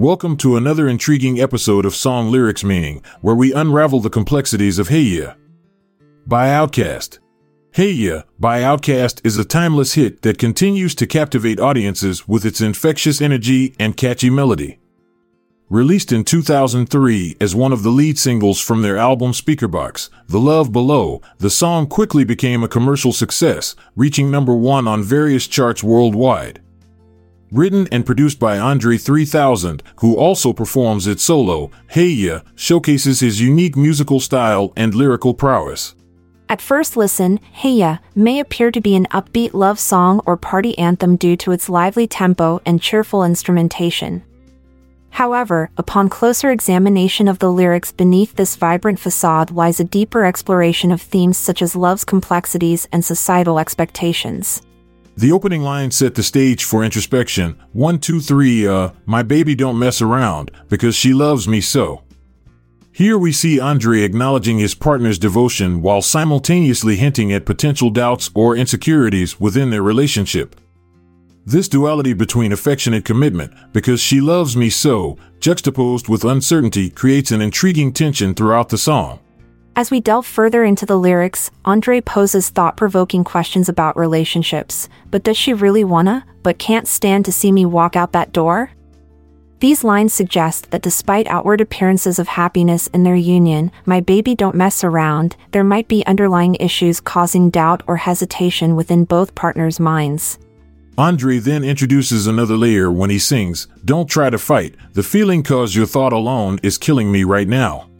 Welcome to another intriguing episode of Song Lyrics Meaning, where we unravel the complexities of Hey Ya by Outkast. Hey Ya by Outkast is a timeless hit that continues to captivate audiences with its infectious energy and catchy melody. Released in 2003 as one of the lead singles from their album Speakerboxxx, The Love Below, the song quickly became a commercial success, reaching number one on various charts worldwide. Written and produced by Andre 3000, who also performs it solo, Hey Ya showcases his unique musical style and lyrical prowess. At first listen, Hey Ya may appear to be an upbeat love song or party anthem due to its lively tempo and cheerful instrumentation. However, upon closer examination of the lyrics beneath this vibrant facade lies a deeper exploration of themes such as love's complexities and societal expectations. The opening line set the stage for introspection. One, two, three, uh, my baby don't mess around because she loves me so. Here we see Andre acknowledging his partner's devotion while simultaneously hinting at potential doubts or insecurities within their relationship. This duality between affection and commitment, because she loves me so, juxtaposed with uncertainty, creates an intriguing tension throughout the song. As we delve further into the lyrics, Andre poses thought provoking questions about relationships. But does she really wanna, but can't stand to see me walk out that door? These lines suggest that despite outward appearances of happiness in their union, my baby don't mess around, there might be underlying issues causing doubt or hesitation within both partners' minds. Andre then introduces another layer when he sings, Don't try to fight, the feeling cause your thought alone is killing me right now.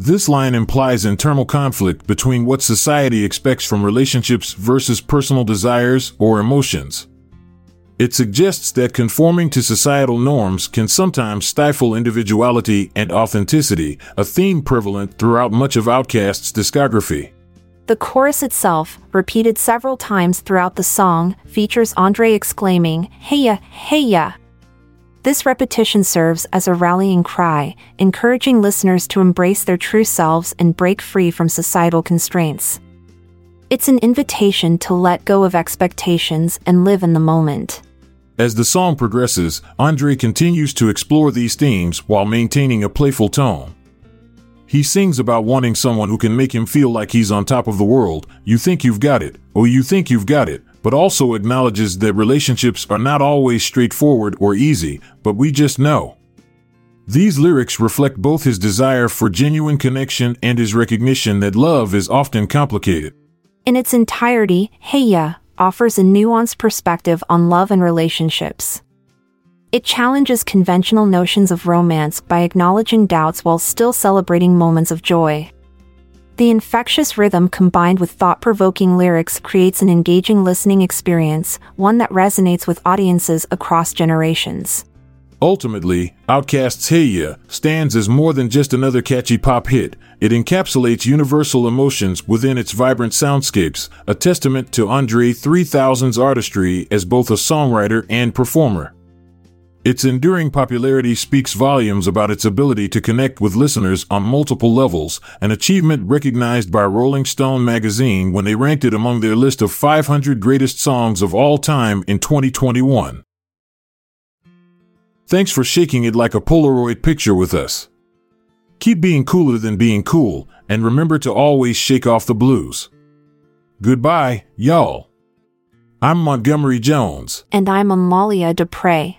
This line implies internal conflict between what society expects from relationships versus personal desires or emotions. It suggests that conforming to societal norms can sometimes stifle individuality and authenticity, a theme prevalent throughout much of Outkast's discography. The chorus itself, repeated several times throughout the song, features Andre exclaiming, Hey ya, hey ya, this repetition serves as a rallying cry, encouraging listeners to embrace their true selves and break free from societal constraints. It's an invitation to let go of expectations and live in the moment. As the song progresses, Andre continues to explore these themes while maintaining a playful tone. He sings about wanting someone who can make him feel like he's on top of the world. You think you've got it, or you think you've got it, but also acknowledges that relationships are not always straightforward or easy, but we just know. These lyrics reflect both his desire for genuine connection and his recognition that love is often complicated. In its entirety, Hey Ya offers a nuanced perspective on love and relationships. It challenges conventional notions of romance by acknowledging doubts while still celebrating moments of joy. The infectious rhythm combined with thought provoking lyrics creates an engaging listening experience, one that resonates with audiences across generations. Ultimately, Outkast's Hey Ya stands as more than just another catchy pop hit. It encapsulates universal emotions within its vibrant soundscapes, a testament to Andre 3000's artistry as both a songwriter and performer. Its enduring popularity speaks volumes about its ability to connect with listeners on multiple levels, an achievement recognized by Rolling Stone magazine when they ranked it among their list of 500 greatest songs of all time in 2021. Thanks for shaking it like a Polaroid picture with us. Keep being cooler than being cool, and remember to always shake off the blues. Goodbye, y'all. I'm Montgomery Jones. And I'm Amalia Dupre.